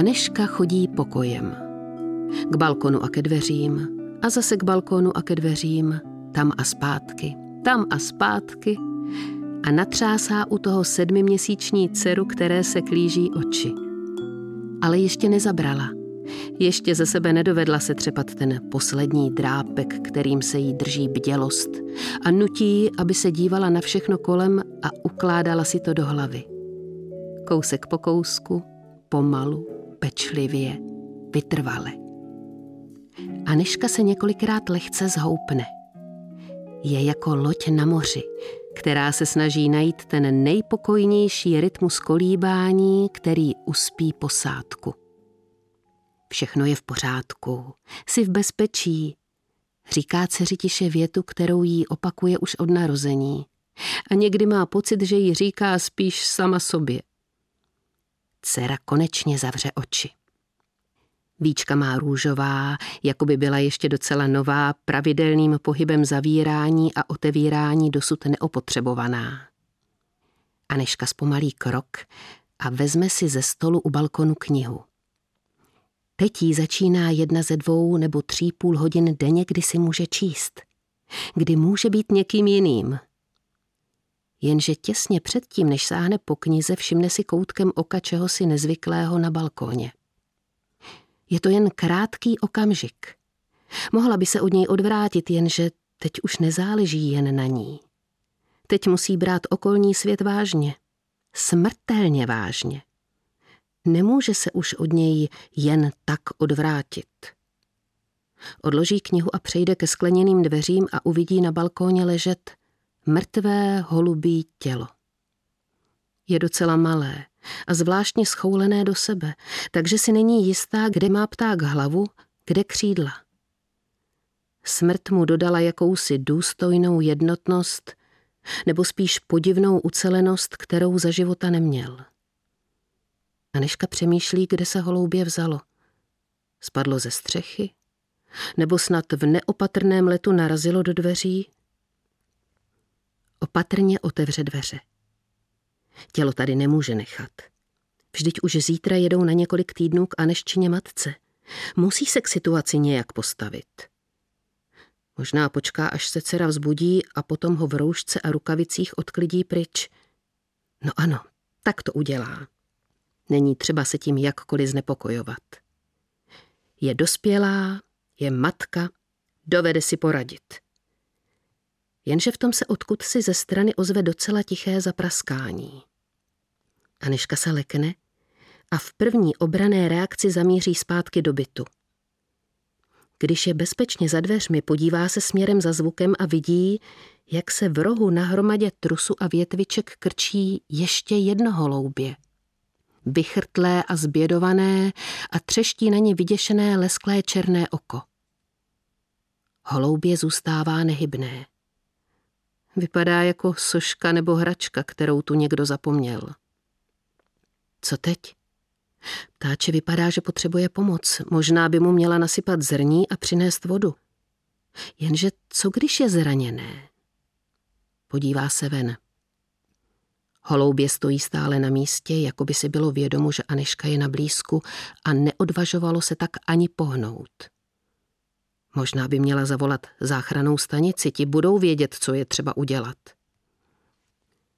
Aneška chodí pokojem. K balkonu a ke dveřím, a zase k balkonu a ke dveřím, tam a zpátky, tam a zpátky a natřásá u toho sedmiměsíční dceru, které se klíží oči. Ale ještě nezabrala. Ještě ze sebe nedovedla se třepat ten poslední drápek, kterým se jí drží bdělost a nutí, aby se dívala na všechno kolem a ukládala si to do hlavy. Kousek po kousku, pomalu, pečlivě, vytrvale. Aneška se několikrát lehce zhoupne. Je jako loď na moři, která se snaží najít ten nejpokojnější rytmus kolíbání, který uspí posádku. Všechno je v pořádku, jsi v bezpečí, říká dceři tiše větu, kterou jí opakuje už od narození. A někdy má pocit, že jí říká spíš sama sobě. Dcera konečně zavře oči. Víčka má růžová, jako by byla ještě docela nová, pravidelným pohybem zavírání a otevírání dosud neopotřebovaná. Aneška zpomalí krok a vezme si ze stolu u balkonu knihu. Teď jí začíná jedna ze dvou nebo tří půl hodin denně, kdy si může číst. Kdy může být někým jiným. Jenže těsně předtím, než sáhne po knize, všimne si koutkem oka čehosi nezvyklého na balkóně. Je to jen krátký okamžik. Mohla by se od něj odvrátit, jenže teď už nezáleží jen na ní. Teď musí brát okolní svět vážně. Smrtelně vážně. Nemůže se už od něj jen tak odvrátit. Odloží knihu a přejde ke skleněným dveřím a uvidí na balkóně ležet mrtvé holubí tělo. Je docela malé, a zvláštně schoulené do sebe, takže si není jistá, kde má pták hlavu, kde křídla. Smrt mu dodala jakousi důstojnou jednotnost, nebo spíš podivnou ucelenost, kterou za života neměl. Aneška přemýšlí, kde se holoubě vzalo. Spadlo ze střechy? Nebo snad v neopatrném letu narazilo do dveří? Opatrně otevře dveře. Tělo tady nemůže nechat. Vždyť už zítra jedou na několik týdnů k Aneščině matce. Musí se k situaci nějak postavit. Možná počká, až se dcera vzbudí a potom ho v roušce a rukavicích odklidí pryč. No ano, tak to udělá. Není třeba se tím jakkoliv znepokojovat. Je dospělá, je matka, dovede si poradit. Jenže v tom se odkud si ze strany ozve docela tiché zapraskání. Aneška se lekne a v první obrané reakci zamíří zpátky do bytu. Když je bezpečně za dveřmi, podívá se směrem za zvukem a vidí, jak se v rohu na hromadě trusu a větviček krčí ještě jedno holoubě. Vychrtlé a zbědované a třeští na ně vyděšené lesklé černé oko. Holoubě zůstává nehybné. Vypadá jako soška nebo hračka, kterou tu někdo zapomněl. Co teď? Ptáče vypadá, že potřebuje pomoc. Možná by mu měla nasypat zrní a přinést vodu. Jenže co když je zraněné? Podívá se ven. Holoubě stojí stále na místě, jako by si bylo vědomo, že Aneška je na blízku a neodvažovalo se tak ani pohnout. Možná by měla zavolat záchranou stanici, ti budou vědět, co je třeba udělat.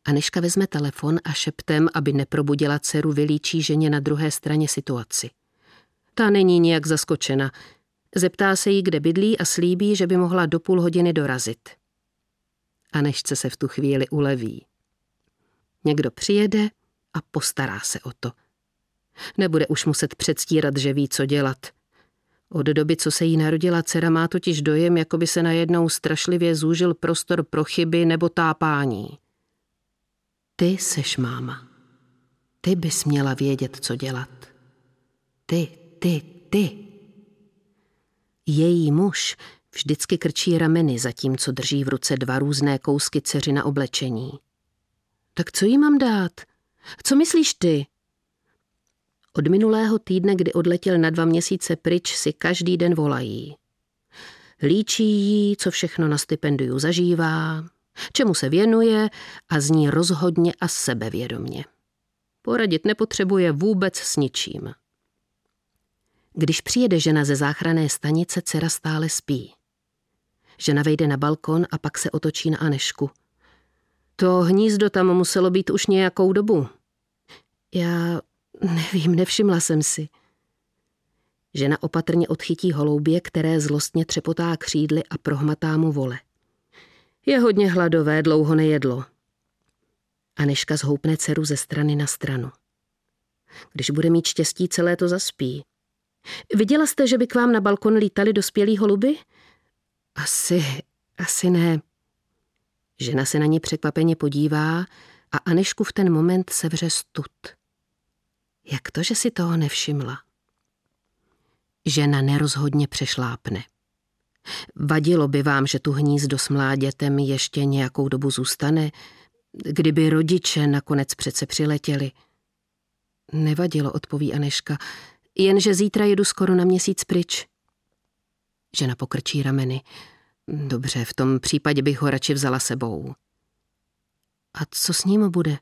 Aneška vezme telefon a šeptem, aby neprobudila dceru, vylíčí ženě na druhé straně situaci. Ta není nijak zaskočena. Zeptá se jí, kde bydlí a slíbí, že by mohla do půl hodiny dorazit. Anešce se v tu chvíli uleví. Někdo přijede a postará se o to. Nebude už muset předstírat, že ví, co dělat. Od doby, co se jí narodila dcera, má totiž dojem, jako by se najednou strašlivě zúžil prostor pro chyby nebo tápání. Ty seš máma. Ty bys měla vědět, co dělat. Ty, ty, ty. Její muž vždycky krčí rameny, zatímco drží v ruce dva různé kousky dceři na oblečení. Tak co jí mám dát? Co myslíš ty? Od minulého týdne, kdy odletěl na dva měsíce pryč, si každý den volají. Líčí jí, co všechno na stipendiu zažívá, čemu se věnuje a zní rozhodně a sebevědomně. Poradit nepotřebuje vůbec s ničím. Když přijede žena ze záchranné stanice, dcera stále spí. Žena vejde na balkon a pak se otočí na Anešku. To hnízdo tam muselo být už nějakou dobu. Já nevím, nevšimla jsem si. Žena opatrně odchytí holoubě, které zlostně třepotá křídly a prohmatá mu vole. Je hodně hladové, dlouho nejedlo. Aneška zhoupne dceru ze strany na stranu. Když bude mít štěstí, celé to zaspí. Viděla jste, že by k vám na balkon lítali dospělí holuby? Asi, asi ne. Žena se na ní překvapeně podívá a Anešku v ten moment sevře stud. Jak to, že si toho nevšimla? Žena nerozhodně přešlápne. Vadilo by vám, že tu hnízdo s mládětem ještě nějakou dobu zůstane, kdyby rodiče nakonec přece přiletěli. Nevadilo, odpoví Aneška, jenže zítra jedu skoro na měsíc pryč. Žena pokrčí rameny. Dobře, v tom případě bych ho radši vzala sebou. A co s ním bude?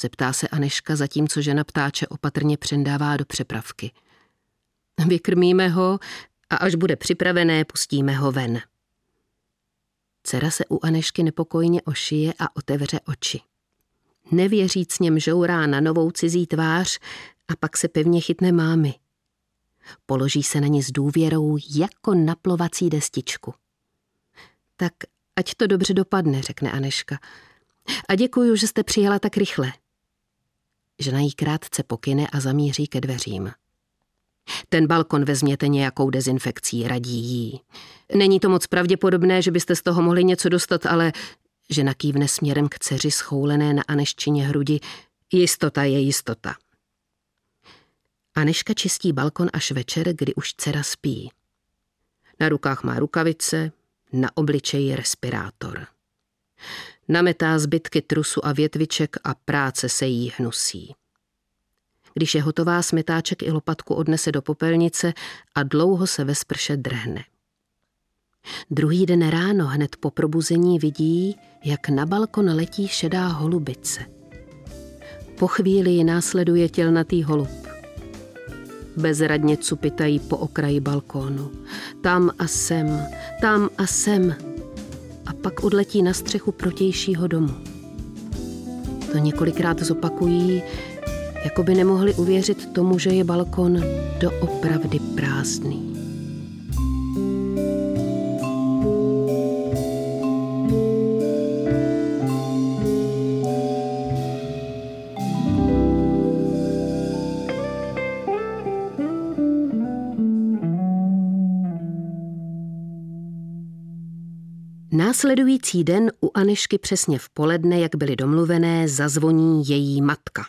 Zeptá se Aneška, zatímco žena ptáče opatrně přendává do přepravky. Vykrmíme ho a až bude připravené, pustíme ho ven. Dcera se u Anešky nepokojně ošije a otevře oči. Nevěřícně žourá na novou cizí tvář a pak se pevně chytne mámy. Položí se na ní s důvěrou jako na plovací destičku. Tak ať to dobře dopadne, řekne Aneška. A děkuju, že jste přijela tak rychle. Žena jí krátce pokyne a zamíří ke dveřím. Ten balkon vezměte nějakou dezinfekcí, radí jí. Není to moc pravděpodobné, že byste z toho mohli něco dostat, ale žena kývne směrem k dceři schoulené na Aneščině hrudi. Jistota je jistota. Aneška čistí balkon až večer, kdy už dcera spí. Na rukách má rukavice, na obličeji respirátor. Nametá zbytky trusu a větviček a práce se jí hnusí. Když je hotová, smetáček i lopatku odnese do popelnice a dlouho se ve sprše drhne. Druhý den ráno hned po probuzení vidí, jak na balkon letí šedá holubice. Po chvíli ji následuje tělnatý holub. Bezradně cupitají po okraji balkónu. Tam a sem, tam a sem. Pak odletí na střechu protějšího domu. To několikrát zopakují, jako by nemohli uvěřit tomu, že je balkon doopravdy prázdný. Následující den u Anešky přesně v poledne, jak byly domluvené, zazvoní její matka.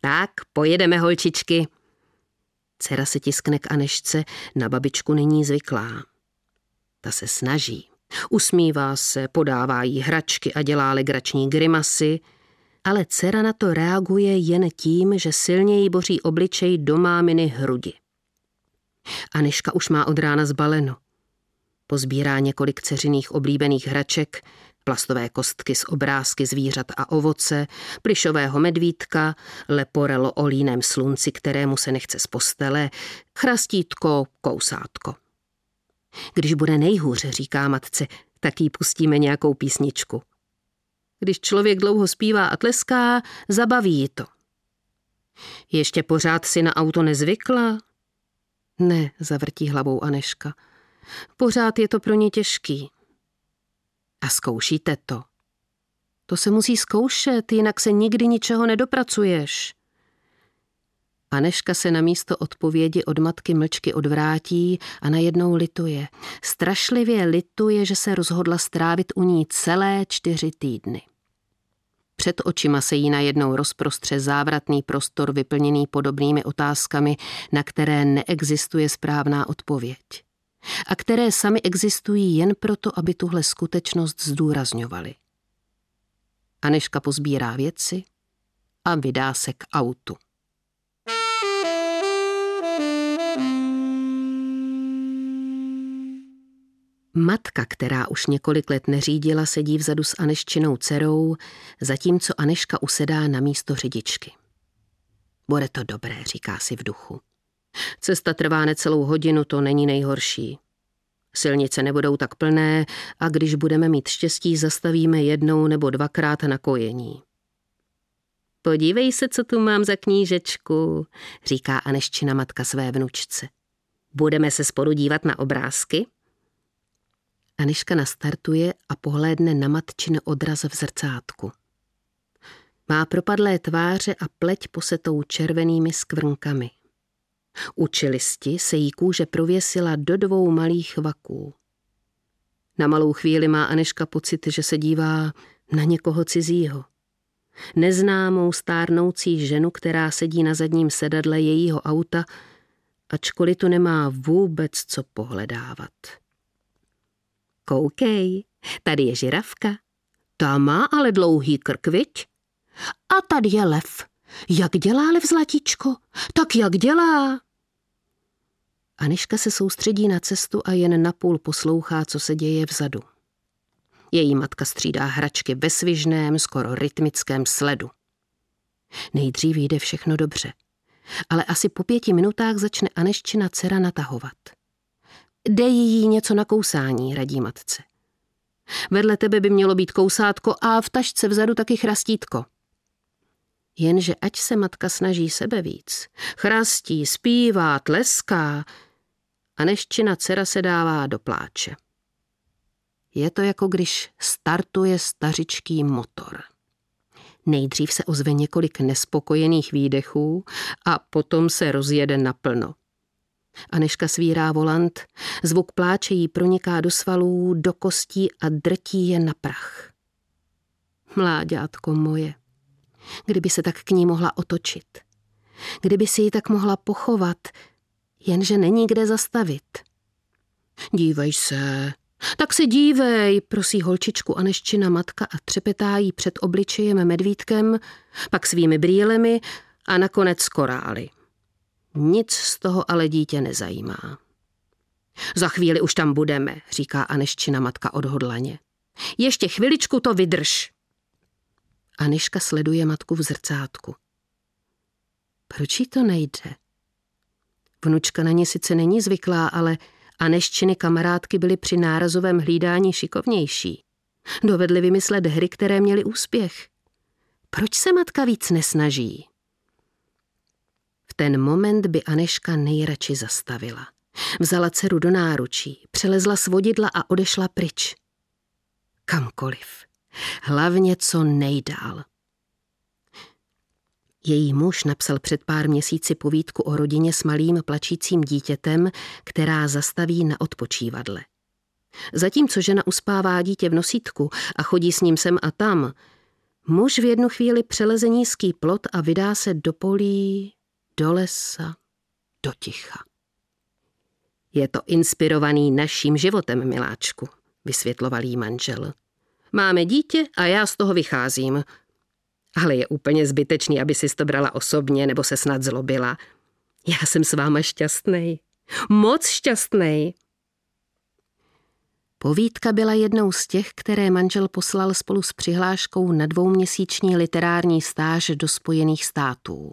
Tak, pojedeme, holčičky. Dcera se tiskne k Anešce, na babičku není zvyklá. Ta se snaží. Usmívá se, podává jí hračky a dělá legrační grimasy, ale dcera na to reaguje jen tím, že silněji boří obličej do máminy hrudi. Aneška už má od rána zbaleno. Pozbírá několik ceřiných oblíbených hraček, plastové kostky z obrázky zvířat a ovoce, plišového medvídka, leporelo o líném slunci, kterému se nechce z postele, chrastítko, kousátko. Když bude nejhůř, říká matce, tak jí pustíme nějakou písničku. Když člověk dlouho zpívá a tleská, zabaví ji to. Ještě pořád si na auto nezvykla? Ne, zavrtí hlavou Aneška. Pořád je to pro ně těžký. A zkoušíte to. To se musí zkoušet, jinak se nikdy ničeho nedopracuješ. Aneška se na místo odpovědi od matky mlčky odvrátí a najednou lituje. Strašlivě lituje, že se rozhodla strávit u ní celé čtyři týdny. Před očima se jí najednou rozprostře závratný prostor vyplněný podobnými otázkami, na které neexistuje správná odpověď a které sami existují jen proto, aby tuhle skutečnost zdůrazňovali. Aneška pozbírá věci a vydá se k autu. Matka, která už několik let neřídila, sedí vzadu s Aneščinou dcerou, zatímco Aneška usedá na místo řidičky. Bude to dobré, říká si v duchu. Cesta trvá necelou hodinu, to není nejhorší. Silnice nebudou tak plné a když budeme mít štěstí, zastavíme jednou nebo dvakrát na kojení. Podívej se, co tu mám za knížečku, říká Aneščina matka své vnučce. Budeme se spolu dívat na obrázky? Aniška nastartuje a pohlédne na matčin odraz v zrcátku. Má propadlé tváře a pleť posetou červenými skvrnkami. U čelisti se jí kůže prověsila do dvou malých vaků. Na malou chvíli má Aneška pocit, že se dívá na někoho cizího. Neznámou stárnoucí ženu, která sedí na zadním sedadle jejího auta, ačkoliv tu nemá vůbec co pohledávat. Koukej, tady je žirafka. Ta má ale dlouhý krk, viď? A tady je lev. Jak dělá lev zlatičko? Tak jak dělá? Aniška se soustředí na cestu a jen napůl poslouchá, co se děje vzadu. Její matka střídá hračky ve svižném, skoro rytmickém sledu. Nejdřív jde všechno dobře, ale asi po pěti minutách začne Aneščina dcera natahovat. Dej jí něco na kousání, radí matce. Vedle tebe by mělo být kousátko a v tašce vzadu taky chrastítko. Jenže ať se matka snaží sebe víc, chrastí, zpívá, tleská, a neščina dcera se dává do pláče. Je to jako když startuje stařičký motor. Nejdřív se ozve několik nespokojených výdechů a potom se rozjede naplno. Aneška svírá volant, zvuk pláče jí proniká do svalů, do kostí a drtí je na prach. Mláďátko moje, kdyby se tak k ní mohla otočit, kdyby si ji tak mohla pochovat, jenže není kde zastavit. Dívej se, tak se dívej, prosí holčičku Aneščina matka a třepetá jí před obličejem medvídkem, pak svými brýlemi a nakonec korály. Nic z toho ale dítě nezajímá. Za chvíli už tam budeme, říká Aneščina matka odhodlaně. Ještě chviličku to vydrž. Aniška sleduje matku v zrcátku. Proč jí to nejde? Vnučka na ně sice není zvyklá, ale Aneščiny kamarádky byly při nárazovém hlídání šikovnější. Dovedly vymyslet hry, které měly úspěch. Proč se matka víc nesnaží? V ten moment by Aneška nejradši zastavila. Vzala dceru do náručí, přelezla svodidla a odešla pryč. Kamkoliv. Hlavně co nejdál. Její muž napsal před pár měsíci povídku o rodině s malým plačícím dítětem, která zastaví na odpočívadle. Zatímco žena uspává dítě v nosítku a chodí s ním sem a tam, muž v jednu chvíli přeleze nízký plot a vydá se do polí, do lesa, do ticha. Je to inspirovaný naším životem, miláčku, vysvětloval jí manžel. Máme dítě a já z toho vycházím. Ale je úplně zbytečný, aby si to brala osobně nebo se snad zlobila. Já jsem s váma šťastný. Moc šťastný. Povídka byla jednou z těch, které manžel poslal spolu s přihláškou na dvouměsíční literární stáž do Spojených států.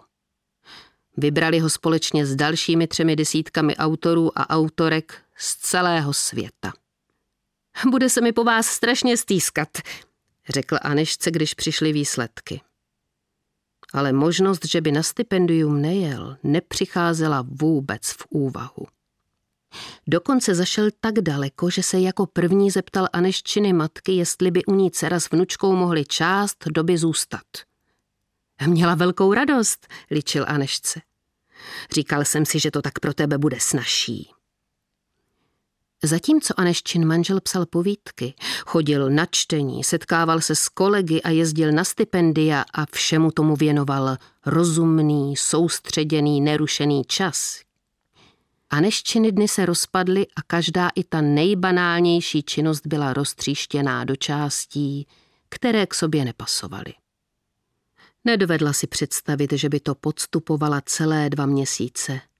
Vybrali ho společně s dalšími třemi desítkami autorů a autorek z celého světa. Bude se mi po vás strašně stýskat, řekl Anešce, když přišly výsledky. Ale možnost, že by na stipendium nejel, nepřicházela vůbec v úvahu. Dokonce zašel tak daleko, že se jako první zeptal Aneščiny matky, jestli by u ní dcera s vnučkou mohli část doby zůstat. Měla velkou radost, ličil Anešce. Říkal jsem si, že to tak pro tebe bude snažší. Zatímco Aneščin manžel psal povídky, chodil na čtení, setkával se s kolegy a jezdil na stipendia a všemu tomu věnoval rozumný, soustředěný, nerušený čas. Aneščiny dny se rozpadly a každá i ta nejbanálnější činnost byla roztříštěná do částí, které k sobě nepasovaly. Nedovedla si představit, že by to podstupovala celé dva měsíce –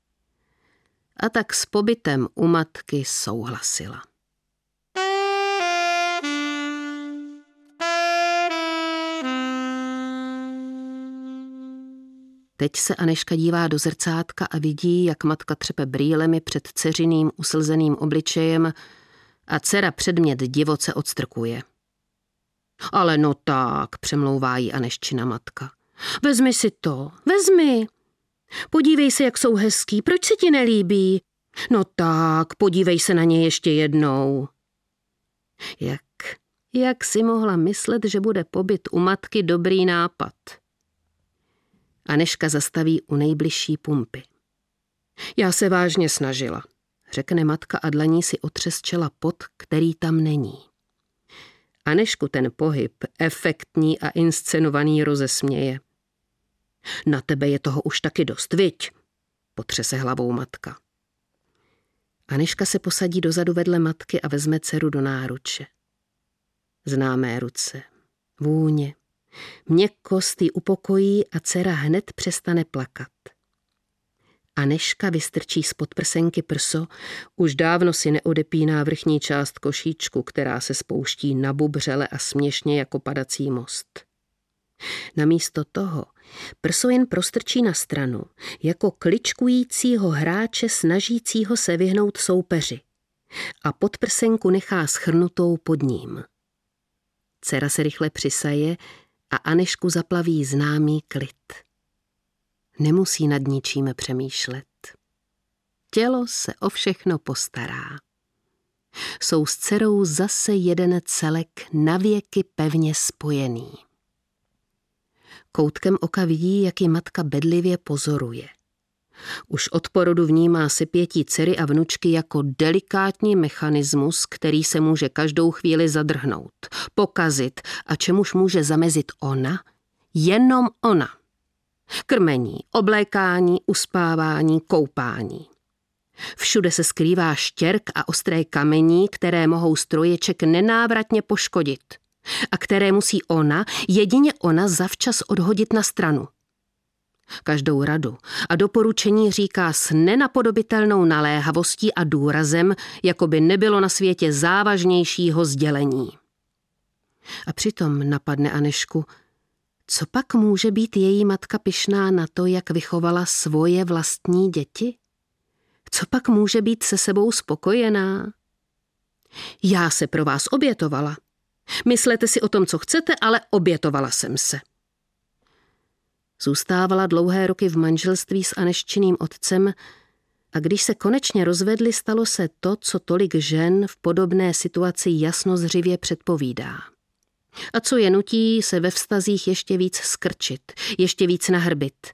a tak s pobytem u matky souhlasila. Teď se Aneška dívá do zrcátka a vidí, jak matka třepe brýlemi před ceřiným uslzeným obličejem a dcera předmět divoce odstrkuje. Ale no tak, přemlouvá jí Aneščina matka. Vezmi si to, vezmi. Podívej se, jak jsou hezký, proč se ti nelíbí? No tak, podívej se na ně ještě jednou. Jak, jak si mohla myslet, že bude pobyt u matky dobrý nápad? Aneška zastaví u nejbližší pumpy. Já se vážně snažila, řekne matka a dlaní si otřesčela pot, který tam není. Anešku ten pohyb, efektní a inscenovaný, rozesměje. Na tebe je toho už taky dost, viď? Potřese hlavou matka. Aneška se posadí dozadu vedle matky a vezme dceru do náruče. Známé ruce, vůně, měkkost ji upokojí a dcera hned přestane plakat. Aneška vystrčí z podprsenky prso, už dávno si neodepíná vrchní část košíčku, která se spouští na bubřele a směšně jako padací most. Namísto toho prso jen prostrčí na stranu, jako kličkujícího hráče snažícího se vyhnout soupeři a podprsenku nechá schrnutou pod ním. Cera se rychle přisaje a Anešku zaplaví známý klid. Nemusí nad ničím přemýšlet. Tělo se o všechno postará. Jsou s dcerou zase jeden celek navěky pevně spojený. Koutkem oka vidí, jak ji matka bedlivě pozoruje. Už od porodu vnímá si pětí dcery a vnučky jako delikátní mechanismus, který se může každou chvíli zadrhnout, pokazit a čemuž může zamezit ona, jenom ona. Krmení, oblékání, uspávání, koupání. Všude se skrývá štěrk a ostré kamení, které mohou stroječek nenávratně poškodit a které musí ona, jedině ona, zavčas odhodit na stranu. Každou radu a doporučení říká s nenapodobitelnou naléhavostí a důrazem, jako by nebylo na světě závažnějšího sdělení. A přitom napadne Anešku, co pak může být její matka pyšná na to, jak vychovala svoje vlastní děti? Co pak může být se sebou spokojená? Já se pro vás obětovala. Myslete si o tom, co chcete, ale obětovala jsem se. Zůstávala dlouhé roky v manželství s Aneščiným otcem a když se konečně rozvedli, stalo se to, co tolik žen v podobné situaci jasno zřivě předpovídá. A co je nutí se ve vztazích ještě víc skrčit, ještě víc nahrbit.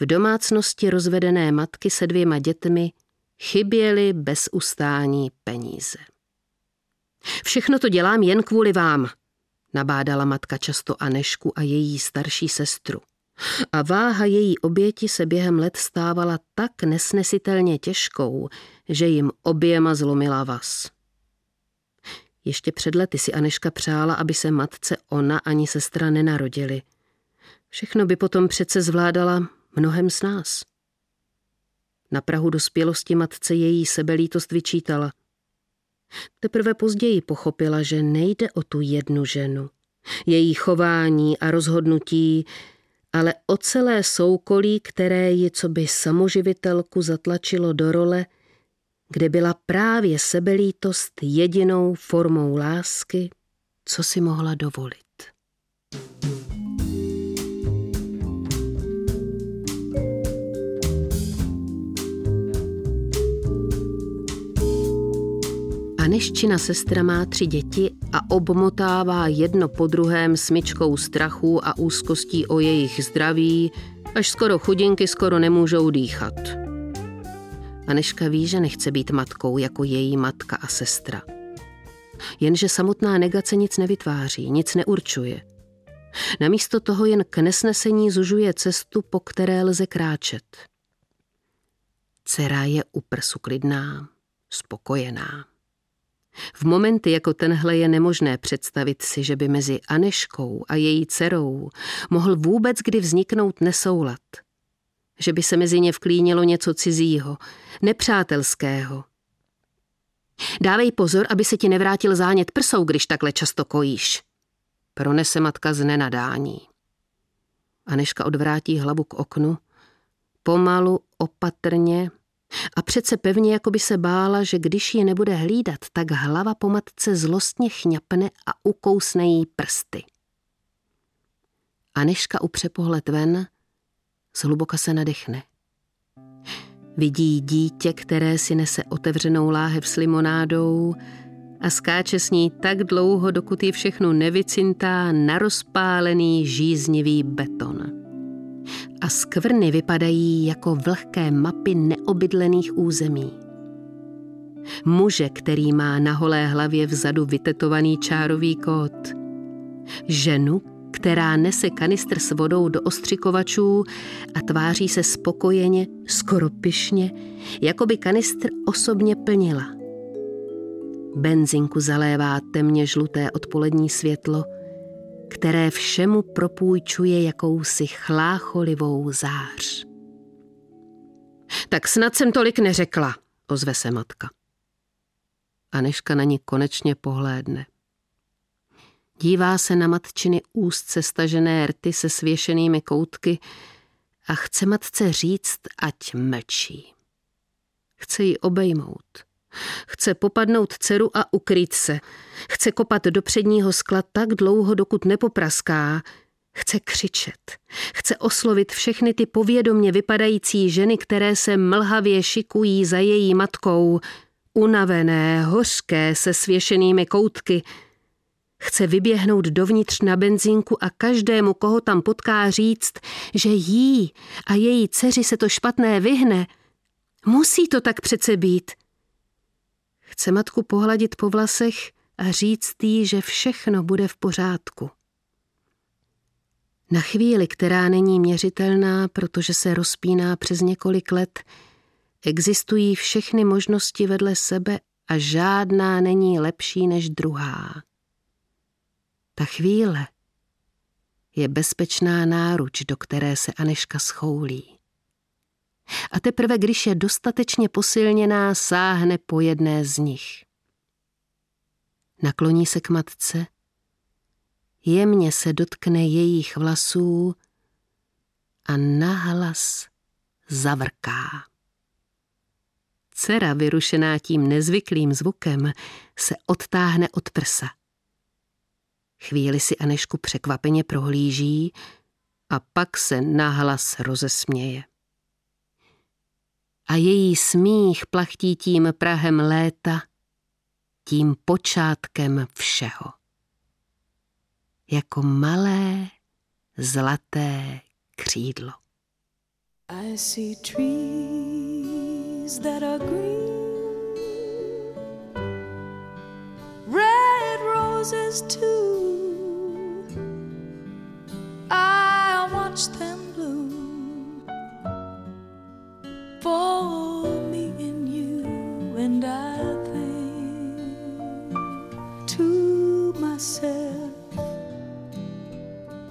V domácnosti rozvedené matky se dvěma dětmi chyběly bez ustání peníze. Všechno to dělám jen kvůli vám, nabádala matka často Anešku a její starší sestru. A váha její oběti se během let stávala tak nesnesitelně těžkou, že jim oběma zlomila vás. Ještě před lety si Aneška přála, aby se matce ona ani sestra nenarodili. Všechno by potom přece zvládala mnohem s nás. Na Prahu dospělosti matce její sebelítost vyčítala – Teprve později pochopila, že nejde o tu jednu ženu, její chování a rozhodnutí, ale o celé soukolí, které ji co by samoživitelku zatlačilo do role, kde byla právě sebelítost jedinou formou lásky, co si mohla dovolit. Aneščina sestra má tři děti a obmotává jedno po druhém smyčkou strachu a úzkostí o jejich zdraví, až skoro chudinky skoro nemůžou dýchat. Aneška ví, že nechce být matkou jako její matka a sestra. Jenže samotná negace nic nevytváří, nic neurčuje. Namísto toho jen k nesnesení zužuje cestu, po které lze kráčet. Dcera je u prsu klidná, spokojená. V momenty jako tenhle je nemožné představit si, že by mezi Aneškou a její dcerou mohl vůbec kdy vzniknout nesoulad. Že by se mezi ně vklínilo něco cizího, nepřátelského. Dávej pozor, aby se ti nevrátil zánět prsou, když takhle často kojíš. Pronese matka z nenadání. Aneška odvrátí hlavu k oknu, pomalu, opatrně a přece pevně, jako by se bála, že když ji nebude hlídat, tak hlava po matce zlostně chňapne a ukousne jí prsty. Aneška upře pohled ven, zhluboka se nadechne. Vidí dítě, které si nese otevřenou láhev s limonádou a skáče s ní tak dlouho, dokud ji všechno nevycintá na rozpálený žíznivý beton. A skvrny vypadají jako vlhké mapy neobydlených území. Muže, který má na holé hlavě vzadu vytetovaný čárový kód. Ženu, která nese kanistr s vodou do ostřikovačů a tváří se spokojeně, skoro pyšně, jako by kanistr osobně plnila. Benzinku zalévá temně žluté odpolední světlo, které všemu propůjčuje jakousi chlácholivou zář. Tak snad jsem tolik neřekla, ozve se matka. Aneška na ní konečně pohlédne. Dívá se na matčiny úzce stažené rty se svěšenými koutky a chce matce říct, ať mlčí. Chce ji obejmout. Chce popadnout dceru a ukrýt se. Chce kopat do předního skla tak dlouho, dokud nepopraská. Chce křičet. Chce oslovit všechny ty povědomně vypadající ženy, které se mlhavě šikují za její matkou. Unavené, hořké, se svěšenými koutky – Chce vyběhnout dovnitř na benzínku a každému, koho tam potká, říct, že jí a její dceři se to špatné vyhne. Musí to tak přece být. Chce matku pohladit po vlasech a říct jí, že všechno bude v pořádku. Na chvíli, která není měřitelná, protože se rozpíná přes několik let, existují všechny možnosti vedle sebe a žádná není lepší než druhá. Ta chvíle je bezpečná náruč, do které se Aneška schoulí. A teprve, když je dostatečně posilněná, sáhne po jedné z nich. Nakloní se k matce, jemně se dotkne jejich vlasů a nahlas zavrká. Dcera, vyrušená tím nezvyklým zvukem, se odtáhne od prsa. Chvíli si Anešku překvapeně prohlíží a pak se nahlas rozesměje. A její smích plachtí tím prahem léta, tím počátkem všeho. Jako malé zlaté křídlo. I see trees that are green, red roses too. watch them for me and you, and I think to myself,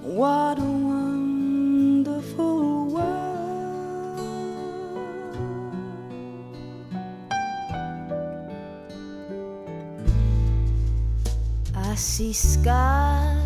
what a wonderful world. I see skies